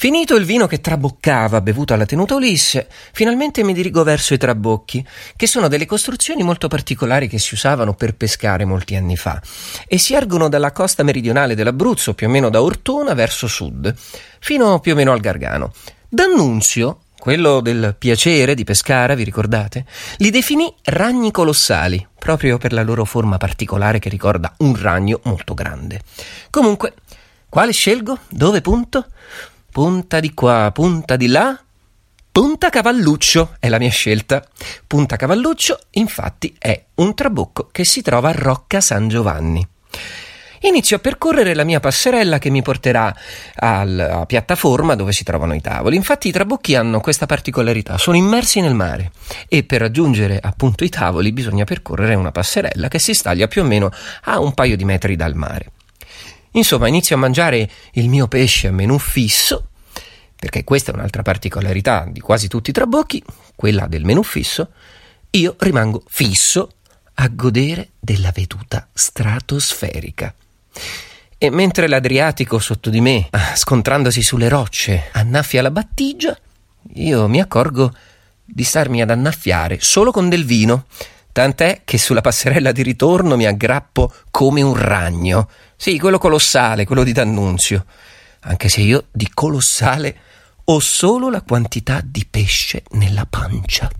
Finito il vino che traboccava, bevuto alla tenuta Ulisse, finalmente mi dirigo verso i trabocchi, che sono delle costruzioni molto particolari che si usavano per pescare molti anni fa e si ergono dalla costa meridionale dell'Abruzzo, più o meno da Ortona verso sud, fino più o meno al Gargano. D'Annunzio, quello del piacere di pescare, vi ricordate? Li definì ragni colossali, proprio per la loro forma particolare che ricorda un ragno molto grande. Comunque, quale scelgo? Dove punto? Punta di qua, punta di là. Punta Cavalluccio è la mia scelta. Punta Cavalluccio, infatti, è un trabocco che si trova a Rocca San Giovanni. Inizio a percorrere la mia passerella che mi porterà alla piattaforma dove si trovano i tavoli. Infatti i trabocchi hanno questa particolarità, sono immersi nel mare e per raggiungere appunto i tavoli bisogna percorrere una passerella che si staglia più o meno a un paio di metri dal mare. Insomma, inizio a mangiare il mio pesce a menù fisso, perché questa è un'altra particolarità di quasi tutti i trabocchi, quella del menù fisso, io rimango fisso a godere della veduta stratosferica. E mentre l'Adriatico sotto di me, scontrandosi sulle rocce, annaffia la battigia, io mi accorgo di starmi ad annaffiare solo con del vino, tant'è che sulla passerella di ritorno mi aggrappo come un ragno sì, quello colossale, quello di D'Annunzio. Anche se io di colossale ho solo la quantità di pesce nella pancia.